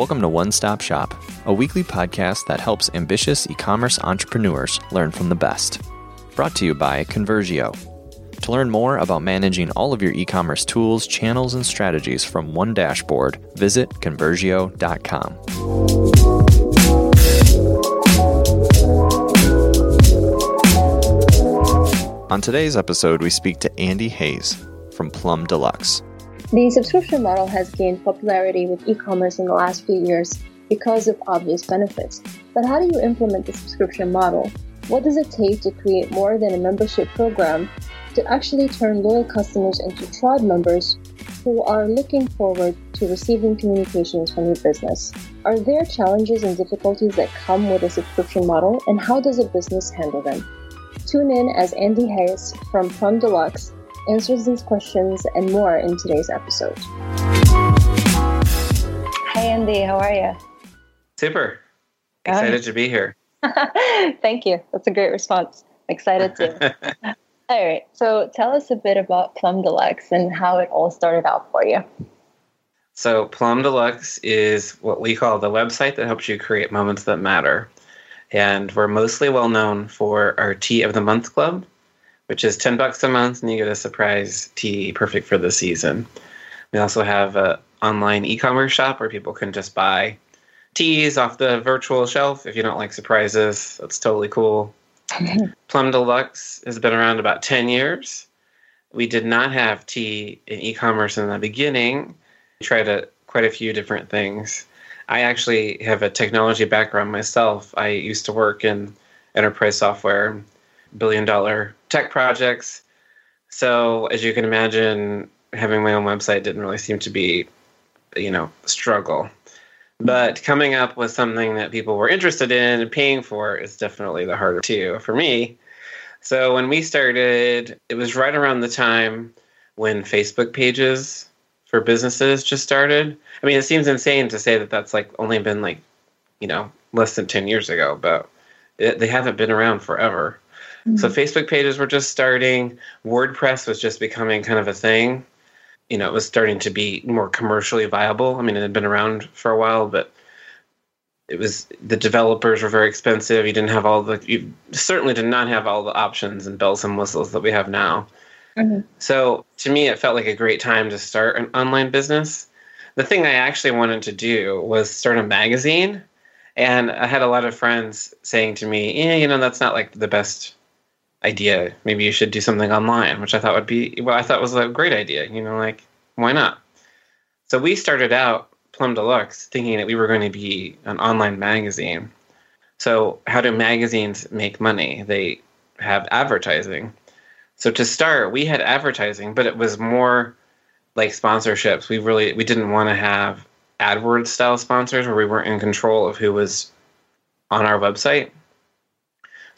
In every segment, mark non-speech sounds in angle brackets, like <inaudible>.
Welcome to One Stop Shop, a weekly podcast that helps ambitious e commerce entrepreneurs learn from the best. Brought to you by Conversio. To learn more about managing all of your e commerce tools, channels, and strategies from one dashboard, visit Conversio.com. On today's episode, we speak to Andy Hayes from Plum Deluxe. The subscription model has gained popularity with e commerce in the last few years because of obvious benefits. But how do you implement the subscription model? What does it take to create more than a membership program to actually turn loyal customers into tribe members who are looking forward to receiving communications from your business? Are there challenges and difficulties that come with a subscription model, and how does a business handle them? Tune in as Andy Hayes from Plum Deluxe answers these questions and more in today's episode. Hi, Andy, how are you? Super. Excited to be here. <laughs> Thank you. That's a great response. Excited too. <laughs> all right. So tell us a bit about Plum Deluxe and how it all started out for you. So, Plum Deluxe is what we call the website that helps you create moments that matter. And we're mostly well known for our Tea of the Month Club, which is 10 bucks a month and you get a surprise tea perfect for the season. We also have an online e-commerce shop where people can just buy teas off the virtual shelf if you don't like surprises. That's totally cool. <laughs> Plum Deluxe has been around about 10 years. We did not have tea in e-commerce in the beginning. We tried a, quite a few different things. I actually have a technology background myself. I used to work in enterprise software billion dollar tech projects. So, as you can imagine, having my own website didn't really seem to be, you know, a struggle. But coming up with something that people were interested in and paying for is definitely the harder two for me. So, when we started, it was right around the time when Facebook pages for businesses just started. I mean, it seems insane to say that that's like only been like, you know, less than 10 years ago, but it, they haven't been around forever. Mm-hmm. So Facebook pages were just starting. WordPress was just becoming kind of a thing. You know, it was starting to be more commercially viable. I mean, it had been around for a while, but it was the developers were very expensive. You didn't have all the you certainly did not have all the options and bells and whistles that we have now. Mm-hmm. So to me, it felt like a great time to start an online business. The thing I actually wanted to do was start a magazine, and I had a lot of friends saying to me, "Yeah, you know, that's not like the best idea. Maybe you should do something online, which I thought would be well, I thought was a great idea. You know, like why not? So we started out Plum Deluxe thinking that we were going to be an online magazine. So how do magazines make money? They have advertising. So to start, we had advertising, but it was more like sponsorships. We really we didn't want to have AdWords style sponsors where we weren't in control of who was on our website.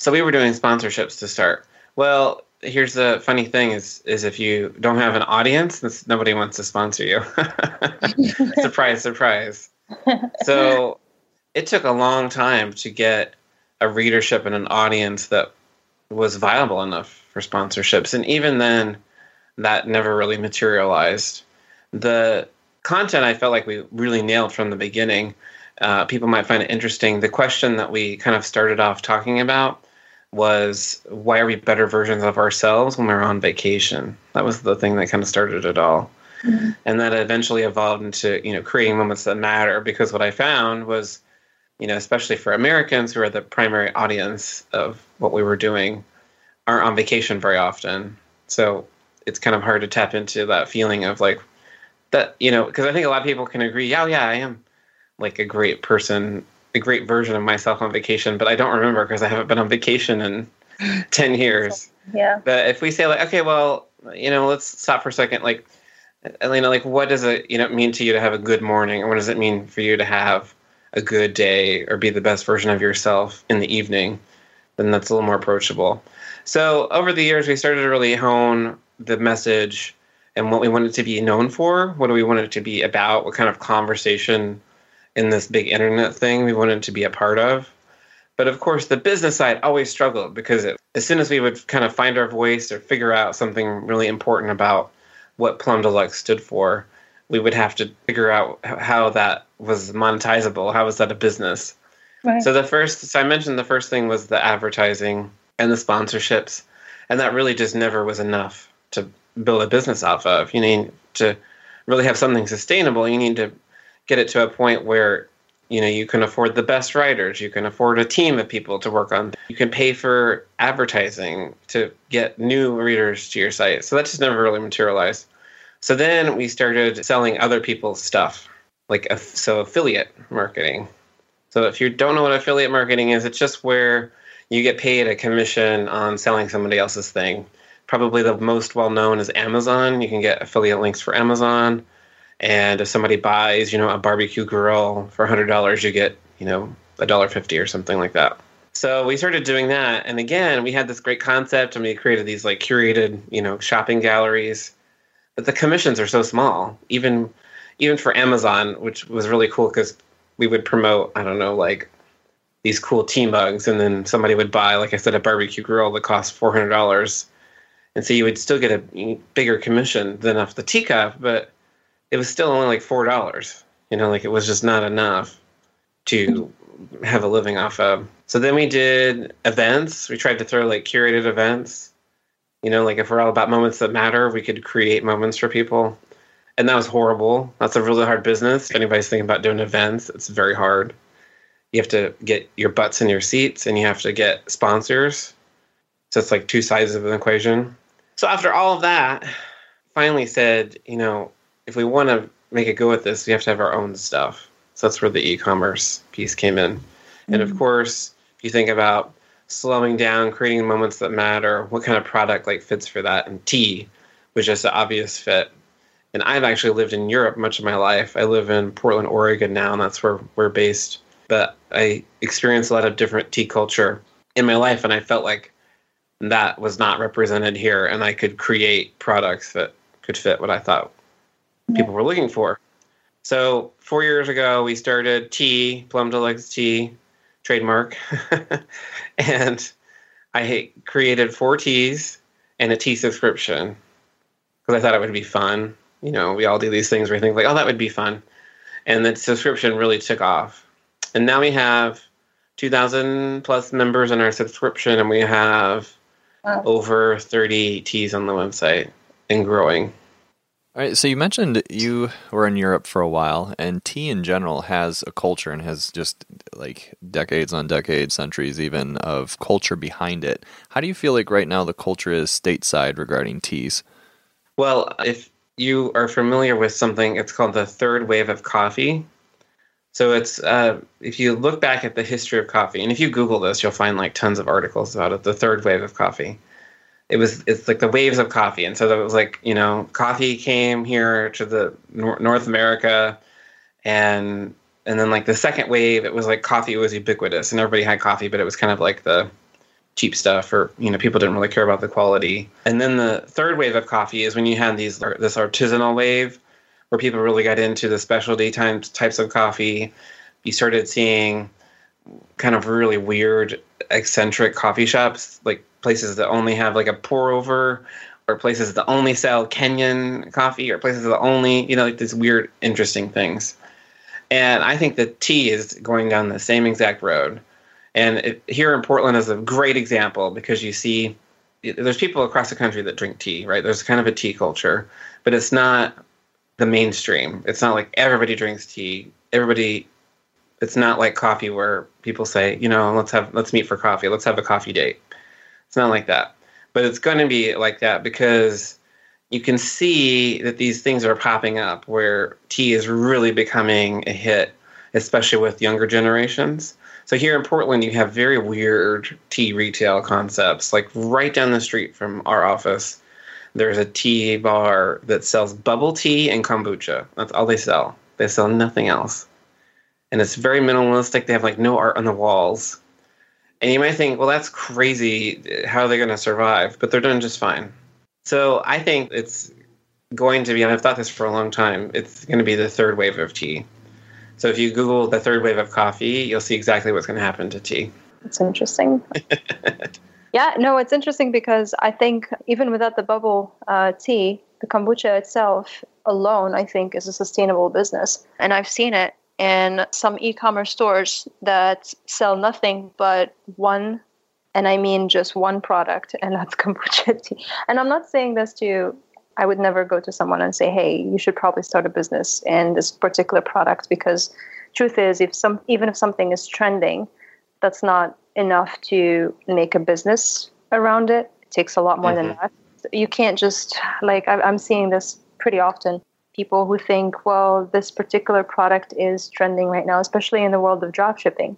So we were doing sponsorships to start. Well, here's the funny thing is is if you don't have an audience, nobody wants to sponsor you. <laughs> surprise, surprise. <laughs> So it took a long time to get a readership and an audience that was viable enough for sponsorships. And even then, that never really materialized. The content I felt like we really nailed from the beginning. Uh, people might find it interesting. The question that we kind of started off talking about was why are we better versions of ourselves when we're on vacation? That was the thing that kind of started it all. Mm-hmm. And that eventually evolved into, you know, creating moments that matter because what I found was, you know, especially for Americans who are the primary audience of what we were doing, aren't on vacation very often. So it's kind of hard to tap into that feeling of like that, you know, because I think a lot of people can agree, yeah, yeah, I am like a great person a great version of myself on vacation, but I don't remember because I haven't been on vacation in <laughs> 10 years. Yeah. But if we say like, okay, well, you know, let's stop for a second. Like, Elena, like what does it, you know, mean to you to have a good morning? Or what does it mean for you to have a good day or be the best version of yourself in the evening? Then that's a little more approachable. So over the years, we started to really hone the message and what we wanted to be known for. What do we want it to be about? What kind of conversation in this big internet thing we wanted to be a part of. But of course, the business side always struggled because it, as soon as we would kind of find our voice or figure out something really important about what Plum Deluxe stood for, we would have to figure out how that was monetizable? How was that a business? Right. So the first, so I mentioned the first thing was the advertising and the sponsorships, and that really just never was enough to build a business off of. You need to really have something sustainable. You need to get it to a point where you know you can afford the best writers, you can afford a team of people to work on. You can pay for advertising to get new readers to your site. So that just never really materialized. So then we started selling other people's stuff, like so affiliate marketing. So if you don't know what affiliate marketing is, it's just where you get paid a commission on selling somebody else's thing. Probably the most well known is Amazon. You can get affiliate links for Amazon. And if somebody buys, you know, a barbecue grill for hundred dollars, you get, you know, a dollar fifty or something like that. So we started doing that, and again, we had this great concept, and we created these like curated, you know, shopping galleries. But the commissions are so small, even even for Amazon, which was really cool because we would promote, I don't know, like these cool tea mugs, and then somebody would buy, like I said, a barbecue grill that cost four hundred dollars, and so you would still get a bigger commission than off the teacup, but it was still only like four dollars. You know, like it was just not enough to have a living off of. So then we did events. We tried to throw like curated events. You know, like if we're all about moments that matter, we could create moments for people and that was horrible. That's a really hard business. If anybody's thinking about doing events, it's very hard. You have to get your butts in your seats and you have to get sponsors. So it's like two sides of an equation. So after all of that, finally said, you know, if we want to make a go at this, we have to have our own stuff. So that's where the e-commerce piece came in. Mm-hmm. And of course, if you think about slowing down, creating moments that matter, what kind of product like fits for that? And tea was just an obvious fit and I've actually lived in Europe much of my life. I live in Portland, Oregon now, and that's where we're based. But I experienced a lot of different tea culture in my life, and I felt like that was not represented here, and I could create products that could fit what I thought people were looking for. So four years ago, we started tea, Plum Deluxe Tea, trademark, <laughs> and I created four teas and a tea subscription because I thought it would be fun you know, we all do these things where we think like, oh, that would be fun. And the subscription really took off. And now we have 2,000 plus members in our subscription, and we have wow. over 30 teas on the website and growing. All right, so you mentioned you were in Europe for a while, and tea in general has a culture and has just like decades on decades, centuries even of culture behind it. How do you feel like right now the culture is stateside regarding teas? Well, if you are familiar with something, it's called the third wave of coffee. So it's uh, if you look back at the history of coffee, and if you Google this, you'll find like tons of articles about it. The third wave of coffee. It was it's like the waves of coffee, and so that was like you know coffee came here to the nor- North America, and and then like the second wave, it was like coffee was ubiquitous, and everybody had coffee, but it was kind of like the cheap stuff or you know people didn't really care about the quality. And then the third wave of coffee is when you had these this artisanal wave where people really got into the specialty types types of coffee. You started seeing kind of really weird eccentric coffee shops like places that only have like a pour over or places that only sell kenyan coffee or places that only you know like these weird interesting things and i think that tea is going down the same exact road and it, here in Portland is a great example because you see there's people across the country that drink tea, right? There's kind of a tea culture, but it's not the mainstream. It's not like everybody drinks tea. Everybody it's not like coffee where people say, you know, let's have let's meet for coffee. Let's have a coffee date. It's not like that. But it's going to be like that because you can see that these things are popping up where tea is really becoming a hit, especially with younger generations. So here in Portland, you have very weird tea retail concepts. Like right down the street from our office, there's a tea bar that sells bubble tea and kombucha. That's all they sell. They sell nothing else. And it's very minimalistic. They have like no art on the walls. And you might think, well, that's crazy. How are they going to survive? But they're doing just fine. So I think it's going to be, and I've thought this for a long time, it's going to be the third wave of tea. So if you Google the third wave of coffee, you'll see exactly what's going to happen to tea. It's interesting. <laughs> yeah, no, it's interesting because I think even without the bubble uh, tea, the kombucha itself alone, I think, is a sustainable business. And I've seen it and some e-commerce stores that sell nothing but one and I mean just one product, and that's <laughs> kombucha tea. And I'm not saying this to, I would never go to someone and say, hey, you should probably start a business in this particular product because truth is, if some, even if something is trending, that's not enough to make a business around it. It takes a lot more mm-hmm. than that. You can't just, like, I'm seeing this pretty often. People who think, well, this particular product is trending right now, especially in the world of dropshipping,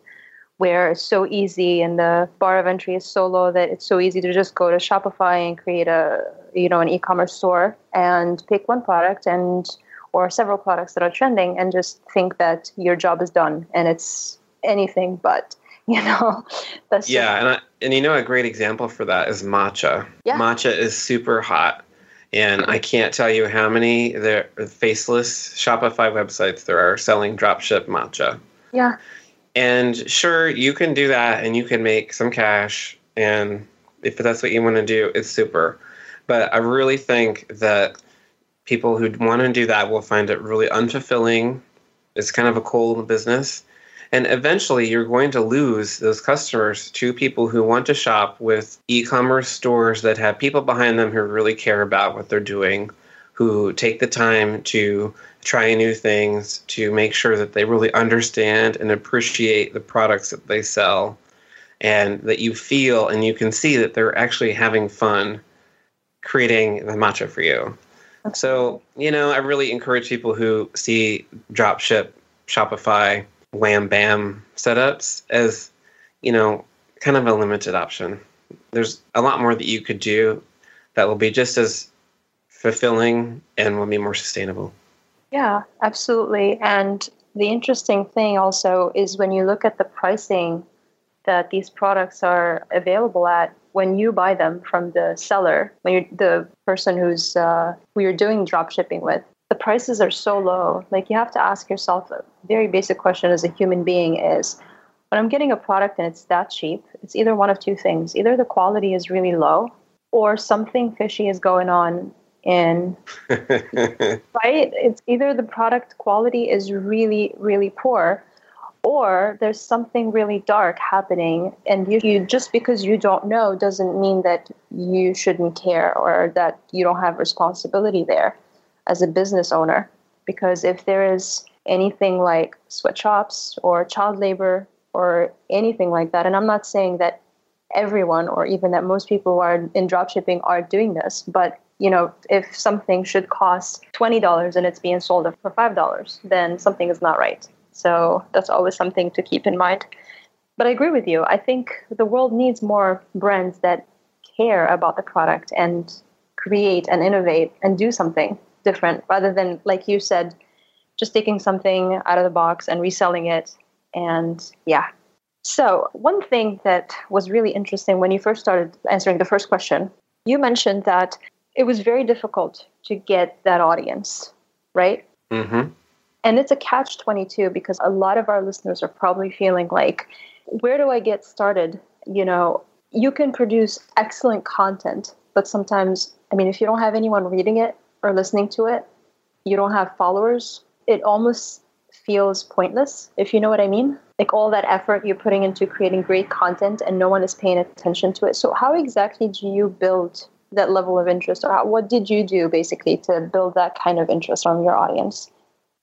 where it's so easy and the bar of entry is so low that it's so easy to just go to Shopify and create a you know an e-commerce store and pick one product and or several products that are trending and just think that your job is done and it's anything but <laughs> you know? That's yeah just, and I, and you know a great example for that is matcha. Yeah. matcha is super hot and I can't tell you how many there faceless Shopify websites there are selling dropship matcha. Yeah. And sure, you can do that and you can make some cash. And if that's what you want to do, it's super. But I really think that people who want to do that will find it really unfulfilling. It's kind of a cold business. And eventually, you're going to lose those customers to people who want to shop with e commerce stores that have people behind them who really care about what they're doing, who take the time to try new things to make sure that they really understand and appreciate the products that they sell and that you feel and you can see that they're actually having fun creating the matcha for you. So, you know, I really encourage people who see dropship, Shopify, Wham Bam setups as, you know, kind of a limited option. There's a lot more that you could do that will be just as fulfilling and will be more sustainable. Yeah, absolutely. And the interesting thing also is when you look at the pricing that these products are available at when you buy them from the seller, when you're the person who's uh, who you're doing drop shipping with, the prices are so low. Like you have to ask yourself a very basic question as a human being is when I'm getting a product and it's that cheap, it's either one of two things. Either the quality is really low or something fishy is going on in <laughs> right it's either the product quality is really really poor or there's something really dark happening and you, you just because you don't know doesn't mean that you shouldn't care or that you don't have responsibility there as a business owner because if there is anything like sweatshops or child labor or anything like that and i'm not saying that everyone or even that most people who are in dropshipping are doing this but you know, if something should cost $20 and it's being sold for $5, then something is not right. So that's always something to keep in mind. But I agree with you. I think the world needs more brands that care about the product and create and innovate and do something different rather than, like you said, just taking something out of the box and reselling it. And yeah. So, one thing that was really interesting when you first started answering the first question, you mentioned that it was very difficult to get that audience, right? Mm-hmm. And it's a catch 22 because a lot of our listeners are probably feeling like, where do I get started? You know, you can produce excellent content, but sometimes, I mean, if you don't have anyone reading it or listening to it, you don't have followers, it almost feels pointless, if you know what I mean. Like all that effort you're putting into creating great content and no one is paying attention to it. So, how exactly do you build that level of interest or what did you do basically to build that kind of interest on your audience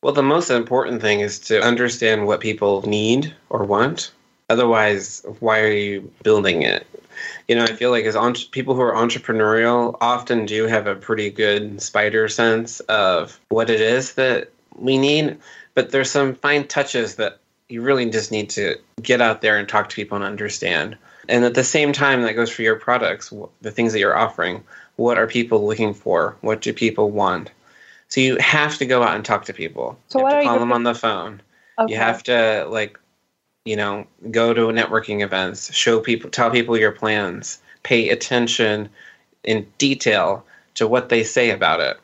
well the most important thing is to understand what people need or want otherwise why are you building it you know i feel like as entre- people who are entrepreneurial often do have a pretty good spider sense of what it is that we need but there's some fine touches that you really just need to get out there and talk to people and understand and at the same time, that goes for your products, the things that you're offering. What are people looking for? What do people want? So you have to go out and talk to people. So you have to call them on the phone. Okay. You have to like, you know, go to networking events, show people, tell people your plans, pay attention in detail to what they say about it.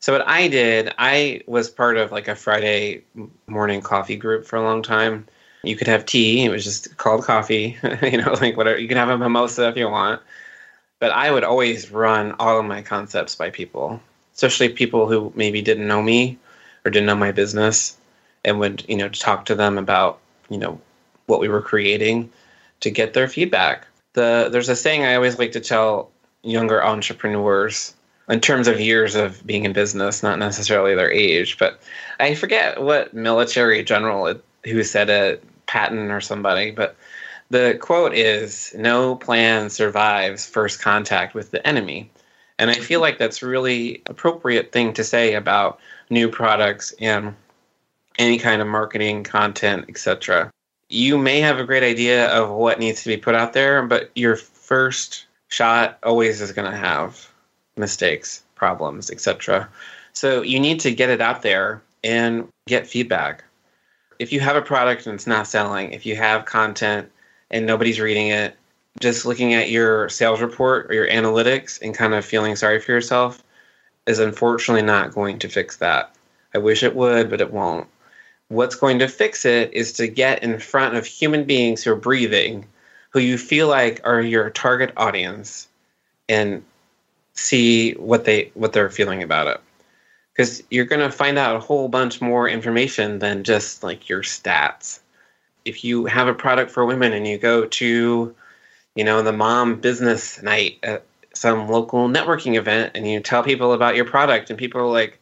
So what I did, I was part of like a Friday morning coffee group for a long time you could have tea. It was just called coffee. <laughs> you know, like whatever. You can have a mimosa if you want. But I would always run all of my concepts by people, especially people who maybe didn't know me or didn't know my business. and would you know talk to them about you know what we were creating to get their feedback. The there's a saying I always like to tell younger entrepreneurs in terms of years of being in business, not necessarily their age, but I forget what military general who said it, Patton or somebody, but the quote is no plan survives first contact with the enemy. And I feel like that's really appropriate thing to say about new products and any kind of marketing, content, etc. You may have a great idea of what needs to be put out there, but your first shot always is going to have mistakes, problems, etc. So you need to get it out there and get feedback. If you have a product and it's not selling, if you have content and nobody's reading it, just looking at your sales report or your analytics and kind of feeling sorry for yourself is unfortunately not going to fix that. I wish it would, but it won't. What's going to fix it is to get in front of human beings who are breathing, who you feel like are your target audience, and see what they what they're feeling about it. Because you're going to find out a whole bunch more information than just like your stats. If you have a product for women and you go to you know, the mom business night at some local networking event and you tell people about your product and people are like,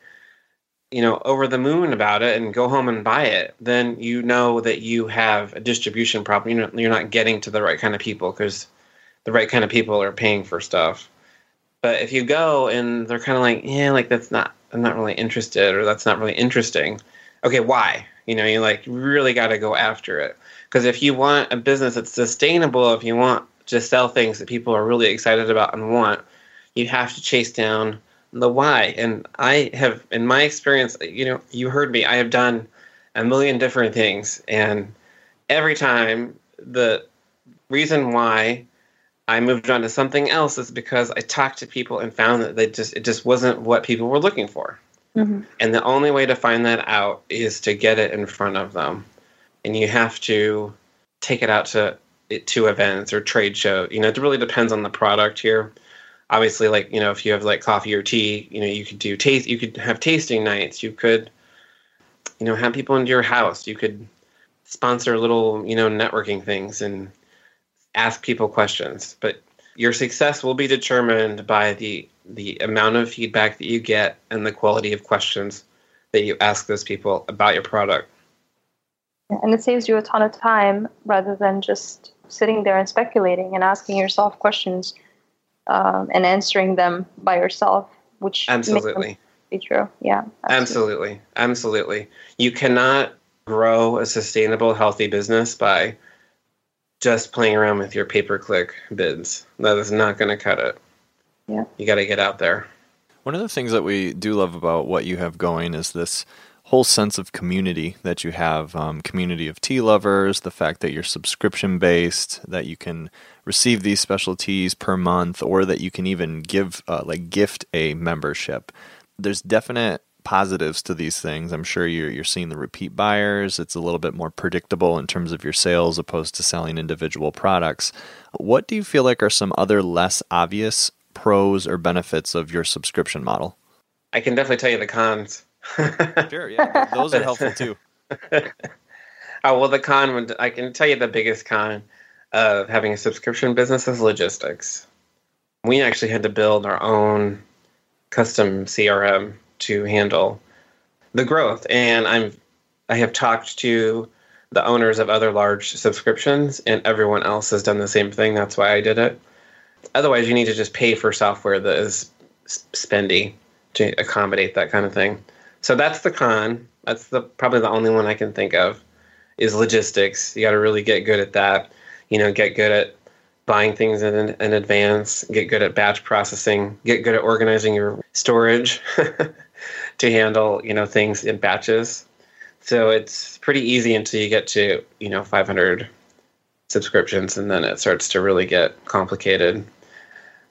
you know, over the moon about it and go home and buy it, then you know that you have a distribution problem. You're not, you're not getting to the right kind of people because the right kind of people are paying for stuff. But if you go and they're kind of like, yeah, like that's not, I'm not really interested or that's not really interesting. Okay, why? You know, you like really got to go after it. Because if you want a business that's sustainable, if you want to sell things that people are really excited about and want, you have to chase down the why. And I have, in my experience, you know, you heard me, I have done a million different things. And every time the reason why I moved on to something else is because I talked to people and found that they just it just wasn't what people were looking for. Mm-hmm. And the only way to find that out is to get it in front of them. And you have to take it out to to events or trade show. You know, it really depends on the product here. Obviously, like you know, if you have like coffee or tea, you know, you could do taste. You could have tasting nights. You could, you know, have people into your house. You could sponsor little, you know, networking things and ask people questions. But your success will be determined by the the amount of feedback that you get and the quality of questions that you ask those people about your product. And it saves you a ton of time rather than just sitting there and speculating and asking yourself questions um, and answering them by yourself, which absolutely be true. Yeah, absolutely. absolutely, absolutely. You cannot grow a sustainable, healthy business by just playing around with your pay per click bids. That is not going to cut it. Yeah, you got to get out there. One of the things that we do love about what you have going is this whole sense of community that you have um, community of tea lovers the fact that you're subscription based that you can receive these special teas per month or that you can even give uh, like gift a membership. There's definite positives to these things. I'm sure you're, you're seeing the repeat buyers. It's a little bit more predictable in terms of your sales opposed to selling individual products. What do you feel like are some other less obvious pros or benefits of your subscription model? I can definitely tell you the cons. <laughs> Sure, yeah, those are helpful too. <laughs> oh well, the con would I can tell you the biggest con of having a subscription business is logistics. We actually had to build our own custom CRM to handle the growth, and I'm I have talked to the owners of other large subscriptions, and everyone else has done the same thing. That's why I did it. Otherwise, you need to just pay for software that is spendy to accommodate that kind of thing. So that's the con. That's the probably the only one I can think of is logistics. You got to really get good at that. You know, get good at buying things in, in advance, get good at batch processing, get good at organizing your storage <laughs> to handle, you know, things in batches. So it's pretty easy until you get to, you know, 500 subscriptions and then it starts to really get complicated.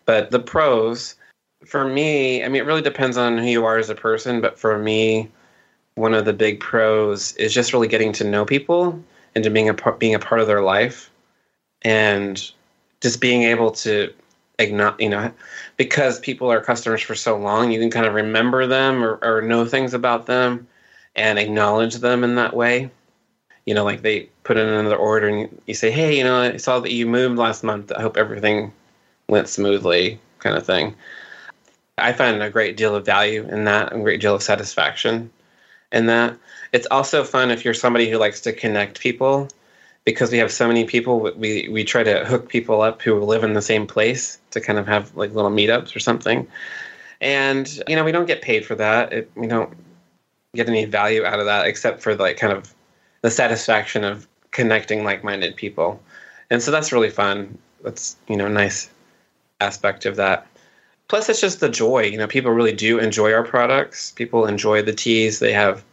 But the pros, for me, I mean, it really depends on who you are as a person, but for me, one of the big pros is just really getting to know people and to being a being a part of their life, and just being able to ignore, you know, because people are customers for so long, you can kind of remember them or, or know things about them, and acknowledge them in that way. You know, like they put in another order and you say, hey, you know, I saw that you moved last month. I hope everything went smoothly, kind of thing. I find a great deal of value in that, a great deal of satisfaction in that. It's also fun if you're somebody who likes to connect people because we have so many people we we try to hook people up who live in the same place to kind of have like little meetups or something. And you know we don't get paid for that. It, we don't get any value out of that except for like kind of the satisfaction of connecting like-minded people. And so that's really fun. That's you know nice aspect of that. Plus it's just the joy. You know people really do enjoy our products. People enjoy the teas. They have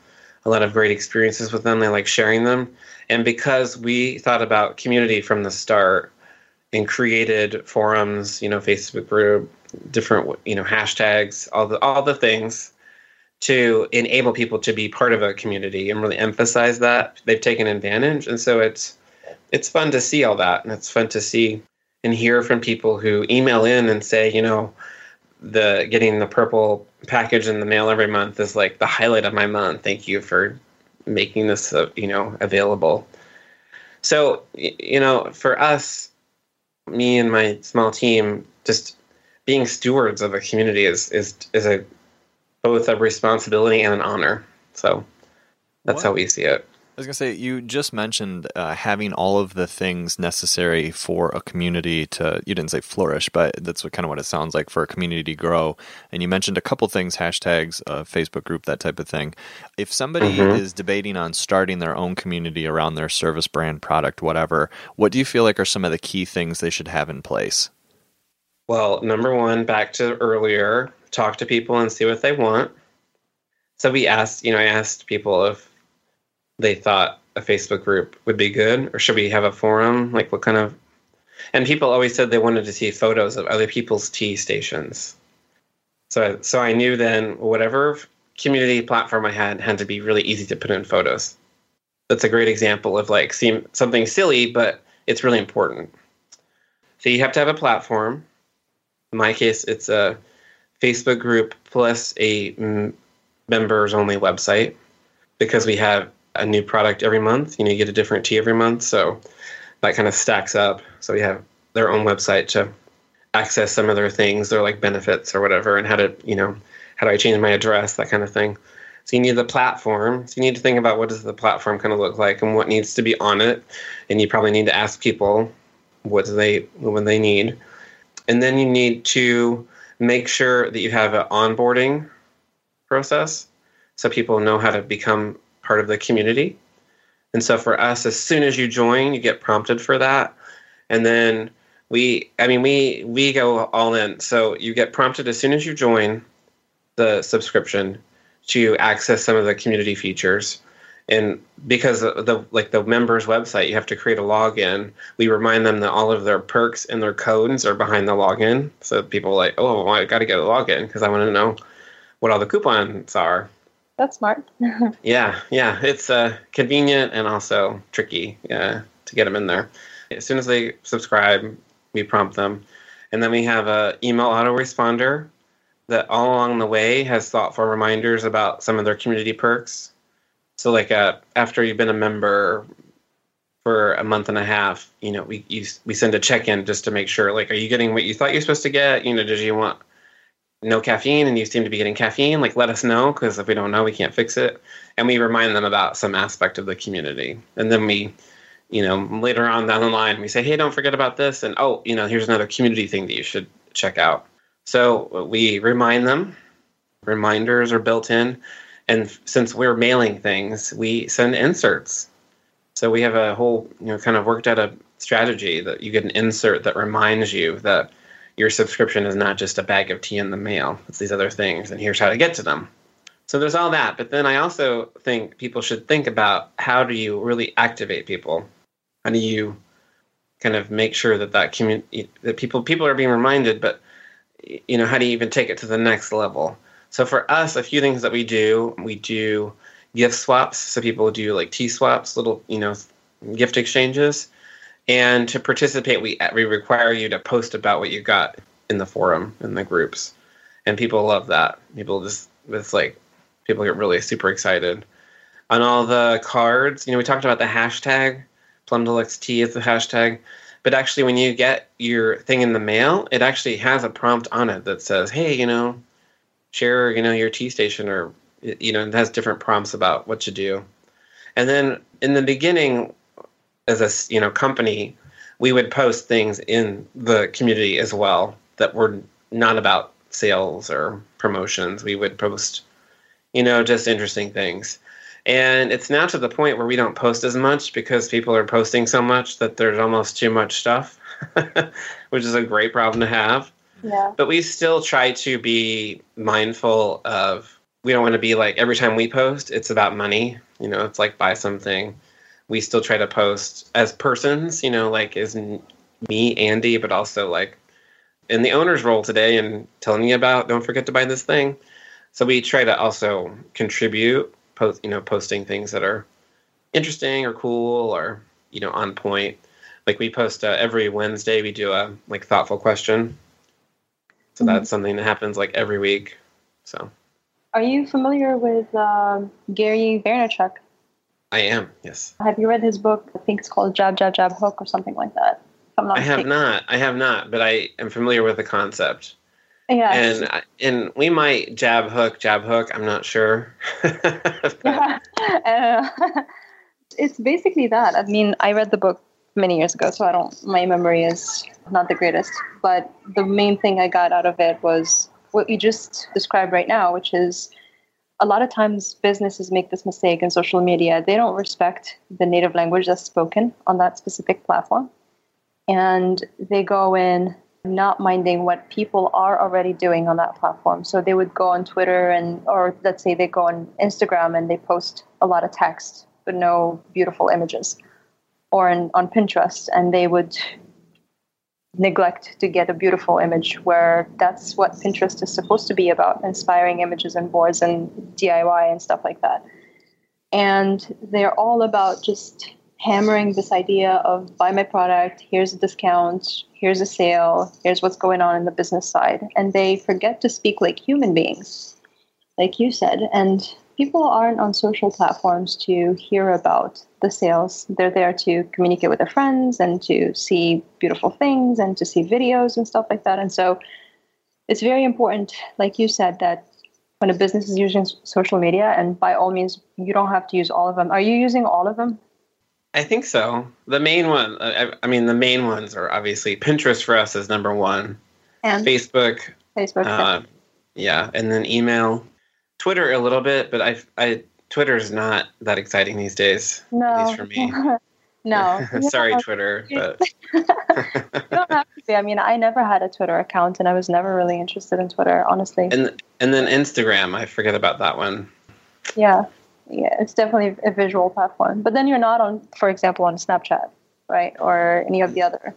a lot of great experiences with them. They like sharing them. And because we thought about community from the start and created forums, you know, Facebook group, different, you know, hashtags, all the all the things to enable people to be part of a community and really emphasize that they've taken advantage. And so it's it's fun to see all that, and it's fun to see and hear from people who email in and say, you know, the getting the purple package in the mail every month is like the highlight of my month. Thank you for making this uh, you know available so you know for us me and my small team just being stewards of a community is is is a both a responsibility and an honor so that's what? how we see it was going to say, you just mentioned uh, having all of the things necessary for a community to, you didn't say flourish, but that's what, kind of what it sounds like for a community to grow. And you mentioned a couple things, hashtags, uh, Facebook group, that type of thing. If somebody mm-hmm. is debating on starting their own community around their service brand, product, whatever, what do you feel like are some of the key things they should have in place? Well, number one, back to earlier, talk to people and see what they want. So we asked, you know, I asked people if they thought a Facebook group would be good, or should we have a forum? Like, what kind of? And people always said they wanted to see photos of other people's tea stations. So, so I knew then whatever community platform I had had to be really easy to put in photos. That's a great example of like seem something silly, but it's really important. So you have to have a platform. In my case, it's a Facebook group plus a members only website because we have a new product every month. You know, you get a different tea every month, so that kind of stacks up. So we have their own website to access some of their things, their like benefits or whatever, and how to, you know, how do I change my address, that kind of thing. So you need the platform. So you need to think about what does the platform kind of look like and what needs to be on it. And you probably need to ask people what do they when they need. And then you need to make sure that you have an onboarding process so people know how to become part of the community. And so for us, as soon as you join, you get prompted for that. And then we, I mean, we we go all in. So you get prompted as soon as you join the subscription to access some of the community features. And because the like the members website, you have to create a login. We remind them that all of their perks and their codes are behind the login. So people like, oh, well, I got to get a login because I want to know what all the coupons are. That's smart. <laughs> yeah, yeah, it's uh, convenient and also tricky uh, to get them in there. As soon as they subscribe, we prompt them, and then we have a email autoresponder that all along the way has thoughtful reminders about some of their community perks. So, like uh, after you've been a member for a month and a half, you know, we you, we send a check in just to make sure, like, are you getting what you thought you're supposed to get? You know, did you want no caffeine and you seem to be getting caffeine, like let us know because if we don't know, we can't fix it. And we remind them about some aspect of the community. And then we, you know, later on down the line, we say, hey, don't forget about this. And oh, you know, here's another community thing that you should check out. So we remind them, reminders are built in. And since we're mailing things, we send inserts. So we have a whole, you know, kind of worked out a strategy that you get an insert that reminds you that your subscription is not just a bag of tea in the mail. It's these other things, and here's how to get to them. So there's all that. But then I also think people should think about how do you really activate people? How do you kind of make sure that that community that people people are being reminded, but you know how do you even take it to the next level? So for us, a few things that we do, we do gift swaps. So people do like tea swaps, little you know gift exchanges. And to participate, we we require you to post about what you got in the forum in the groups, and people love that. People just it's like people get really super excited. on all the cards. You know, we talked about the hashtag. Plum Deluxe Tea is the hashtag. But actually, when you get your thing in the mail, it actually has a prompt on it that says, "Hey, you know, share, you know, your tea station," or you know, it has different prompts about what to do. And then in the beginning, as a you know company, we would post things in the community as well that were not about sales or promotions. We would post, you know, just interesting things. And it's now to the point where we don't post as much because people are posting so much that there's almost too much stuff, <laughs> which is a great problem to have. Yeah. But we still try to be mindful of we don't want to be like every time we post, it's about money. You know, it's like buy something. We still try to post as persons, you know, like as me, Andy, but also like in the owner's role today and telling you about don't forget to buy this thing. So we try to also contribute post you know posting things that are interesting or cool or you know on point. Like we post uh, every wednesday we do a like thoughtful question. So mm-hmm. that's something that happens like every week. So. Are you familiar with uh, gary vaynerchuk i am yes have you read his book i think it's called jab jab jab hook or something like that i have not i have not but i am familiar with the concept yeah. And and we might jab hook, jab hook. I'm not sure. <laughs> yeah. <laughs> Uh, it's basically that. I mean, I read the book many years ago, so I don't. My memory is not the greatest. But the main thing I got out of it was what you just described right now, which is a lot of times businesses make this mistake in social media. They don't respect the native language that's spoken on that specific platform. And they go in not minding what people are already doing on that platform. So they would go on Twitter and, or let's say they go on Instagram and they post a lot of text but no beautiful images, or in, on Pinterest and they would neglect to get a beautiful image where that's what Pinterest is supposed to be about inspiring images and boards and DIY and stuff like that. And they're all about just hammering this idea of buy my product, here's a discount, here's a sale, here's what's going on in the business side. And they forget to speak like human beings, like you said. And people aren't on social platforms to hear about the sales. They're there to communicate with their friends and to see beautiful things and to see videos and stuff like that. And so it's very important, like you said, that when a business is using social media, and by all means, you don't have to use all of them. Are you using all of them? I think so. The main one, I, I, mean, the main ones are obviously Pinterest for us is number one, and Facebook, Facebook, uh, yeah, and then email, Twitter a little bit, but I, I Twitter is not that exciting these days. No, at least for me. <laughs> no, <laughs> sorry, Twitter, but <laughs> you don't have to be. I mean, I never had a Twitter account, and I was never really interested in Twitter, honestly. And and then Instagram, I forget about that one. Yeah, yeah, it's definitely a visual platform. But then you're not on, for example, on Snapchat, right, or any of the other.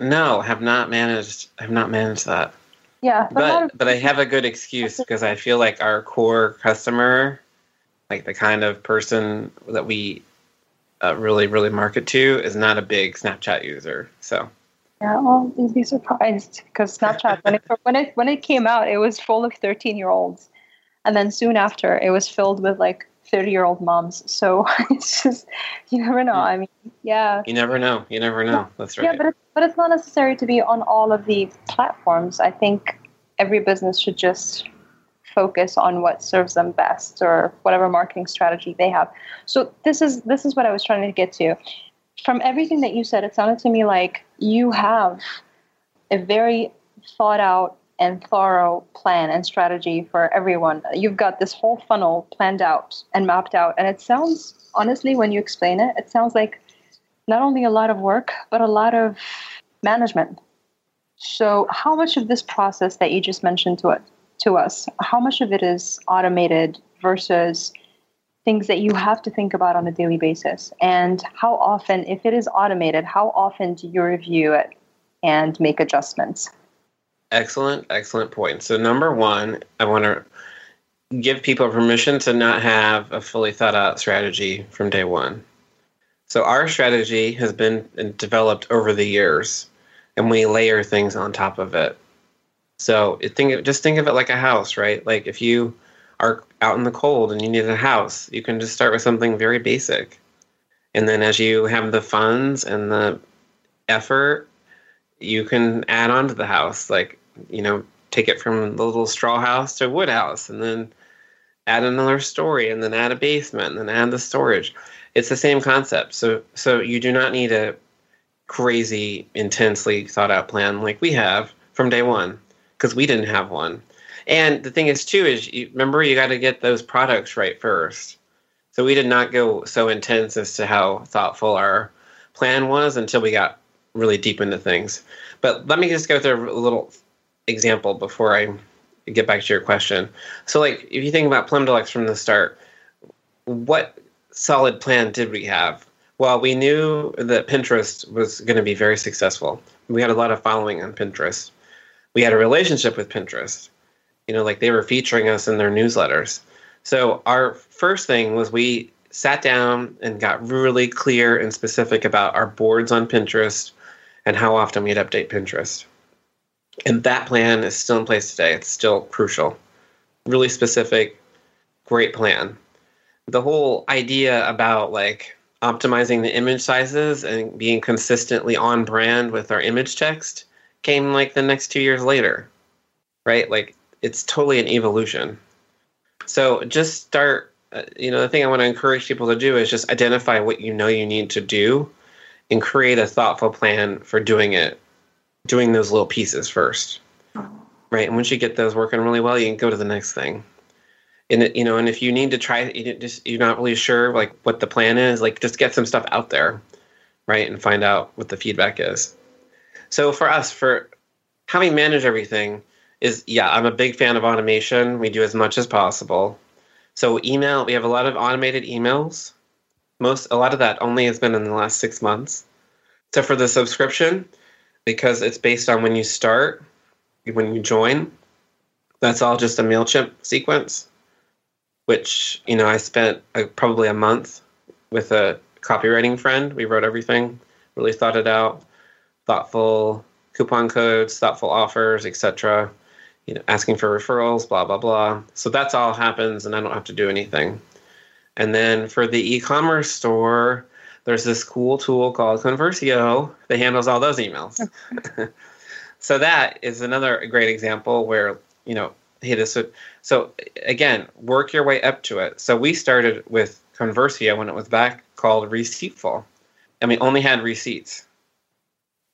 No, have not managed. Have not managed that. Yeah, but but I have a good excuse because I feel like our core customer, like the kind of person that we uh, really really market to, is not a big Snapchat user. So. Yeah, well, you'd be surprised because Snapchat when it when it when it came out, it was full of thirteen year olds, and then soon after, it was filled with like 30 year old moms. So <laughs> it's just, you never know. I mean, yeah. You never know. You never know. That's right. Yeah, but it's, but it's not necessary to be on all of the platforms. I think every business should just focus on what serves them best or whatever marketing strategy they have. So this is this is what I was trying to get to. From everything that you said, it sounded to me like you have a very thought out and thorough plan and strategy for everyone. You've got this whole funnel planned out and mapped out. And it sounds, honestly, when you explain it, it sounds like not only a lot of work, but a lot of management. So, how much of this process that you just mentioned to it to us, how much of it is automated versus things that you have to think about on a daily basis? And how often, if it is automated, how often do you review it and make adjustments? Excellent, excellent point. So, number one, I want to give people permission to not have a fully thought out strategy from day one. So, our strategy has been developed over the years, and we layer things on top of it. So, think just think of it like a house, right? Like if you are out in the cold and you need a house, you can just start with something very basic. And then as you have the funds and the effort, you can add on to the house. Like, you know, take it from the little straw house to wood house and then add another story and then add a basement and then add the storage. It's the same concept. So so you do not need a crazy intensely thought out plan like we have from day one because we didn't have one. And the thing is too is you, remember you got to get those products right first. So we did not go so intense as to how thoughtful our plan was until we got really deep into things. But let me just go through a little example before I get back to your question. So, like, if you think about Plum Deluxe from the start, what solid plan did we have? Well, we knew that Pinterest was going to be very successful. We had a lot of following on Pinterest. We had a relationship with Pinterest. You know, like they were featuring us in their newsletters. So, our first thing was we sat down and got really clear and specific about our boards on Pinterest and how often we'd update Pinterest. And that plan is still in place today. It's still crucial. Really specific, great plan. The whole idea about like optimizing the image sizes and being consistently on brand with our image text came like the next two years later, right? Like it's totally an evolution. So just start, uh, you know, the thing I want to encourage people to do is just identify what you know you need to do and create a thoughtful plan for doing it doing those little pieces first, oh. right? And once you get those working really well, you can go to the next thing. And you know, and if you need to try, you just you're not really sure like what the plan is, like just get some stuff out there, right, and find out what the feedback is. So for us, for how we manage everything is yeah, I'm a big fan of automation. We do as much as possible. So email, we have a lot of automated emails. Most a lot of that only has been in the last six months. So for the subscription, because it's based on when you start, when you join. That's all just a MailChimp sequence, which, you know, I spent a, probably a month with a copywriting friend. We wrote everything, really thought it out, thoughtful coupon codes, thoughtful offers, etc. You know, asking for referrals, blah blah blah. So that's all happens, and I don't have to do anything. And then for the e-commerce store, there's this cool tool called Conversio that handles all those emails. <laughs> so that is another great example where, you know, hey, this would, so again, work your way up to it. So we started with Conversio when it was back called Receiptful, and we only had receipts.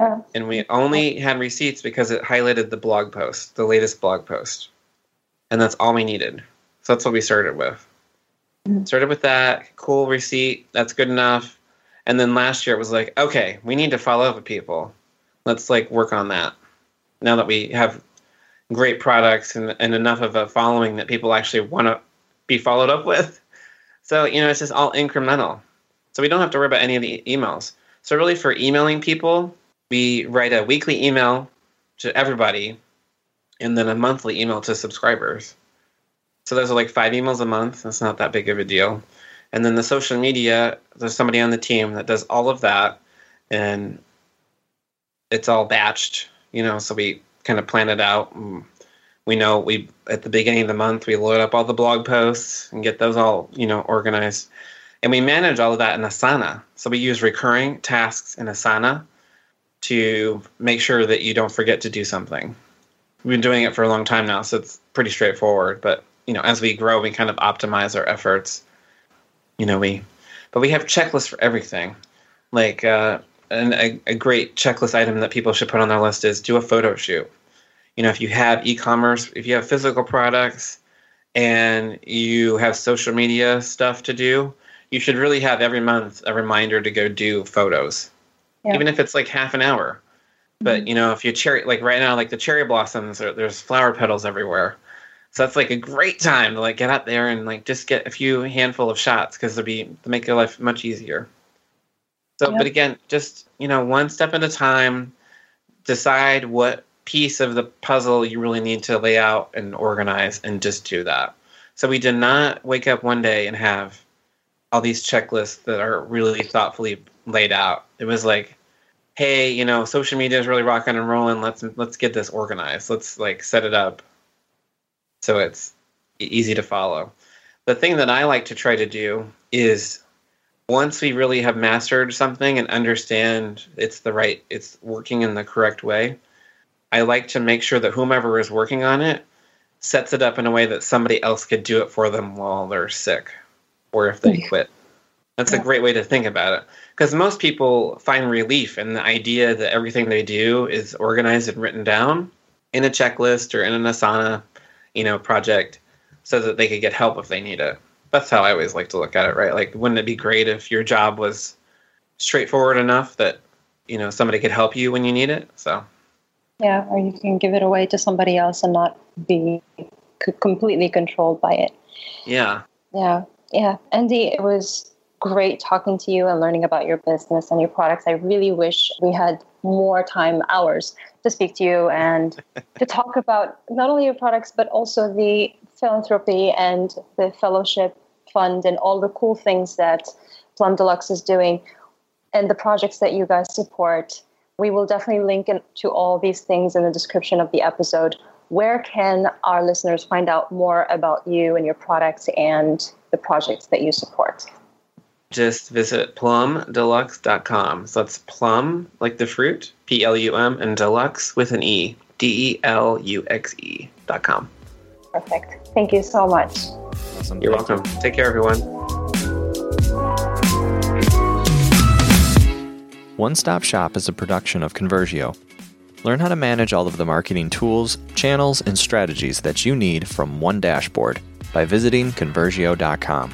Oh. And we only had receipts because it highlighted the blog post, the latest blog post. And that's all we needed. So that's what we started with. Mm-hmm. Started with that, cool receipt, that's good enough. And then last year it was like, okay, we need to follow up with people. Let's like work on that. Now that we have great products and, and enough of a following that people actually want to be followed up with. So, you know, it's just all incremental. So we don't have to worry about any of the emails. So really for emailing people, we write a weekly email to everybody and then a monthly email to subscribers. So those are like five emails a month. That's not that big of a deal. And then the social media, there's somebody on the team that does all of that, and it's all batched, you know. So we kind of plan it out. We know we at the beginning of the month we load up all the blog posts and get those all you know organized, and we manage all of that in Asana. So we use recurring tasks in Asana to make sure that you don't forget to do something. We've been doing it for a long time now, so it's pretty straightforward. But you know, as we grow, we kind of optimize our efforts you know we but we have checklists for everything like uh, and a, a great checklist item that people should put on their list is do a photo shoot you know if you have e-commerce if you have physical products and you have social media stuff to do you should really have every month a reminder to go do photos yeah. even if it's like half an hour but mm-hmm. you know if you cherry like right now like the cherry blossoms there's flower petals everywhere so that's like a great time to like get out there and like just get a few handful of shots because it'll be to make your life much easier. So, yep. but again, just you know, one step at a time. Decide what piece of the puzzle you really need to lay out and organize, and just do that. So we did not wake up one day and have all these checklists that are really thoughtfully laid out. It was like, hey, you know, social media is really rocking and rolling. Let's let's get this organized. Let's like set it up so it's easy to follow. the thing that I like to try to do is once we really have mastered something and understand it's the right it's working in the correct way i like to make sure that whomever is working on it sets it up in a way that somebody else could do it for them while they're sick or if they quit. That's a great way to think about it because most people find relief in the idea that everything they do is organized and written down in a checklist or in an asana you know project so that they could get help if they need it that's how I always like to look at it, right? Like, wouldn't it be great if your job was straightforward enough that you know somebody could help you when you need it? So, yeah, or you can give it away to somebody else and not be c- completely controlled by it. Yeah, yeah, yeah. Andy, it was great talking to you and learning about your business and your products. I really wish we had more time, hours, to speak to you and <laughs> to talk about not only your products but also the philanthropy and the fellowship fund and all the cool things that Plum Deluxe is doing and the projects that you guys support. We will definitely link to all these things in the description of the episode. Where can our listeners find out more about you and your products and the projects that you support? Just visit plumdeluxe.com. So that's plum, like the fruit, P L U M, and deluxe with an E, D E L U X E.com. Perfect. Thank you so much. Awesome. You're welcome. Take care, everyone. One Stop Shop is a production of Conversio. Learn how to manage all of the marketing tools, channels, and strategies that you need from one dashboard by visiting Conversio.com.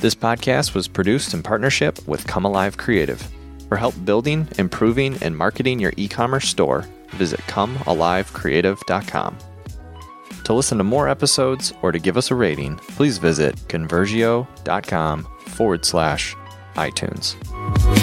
This podcast was produced in partnership with Come Alive Creative. For help building, improving, and marketing your e commerce store, visit ComeAliveCreative.com. To listen to more episodes or to give us a rating, please visit conversio.com forward slash iTunes.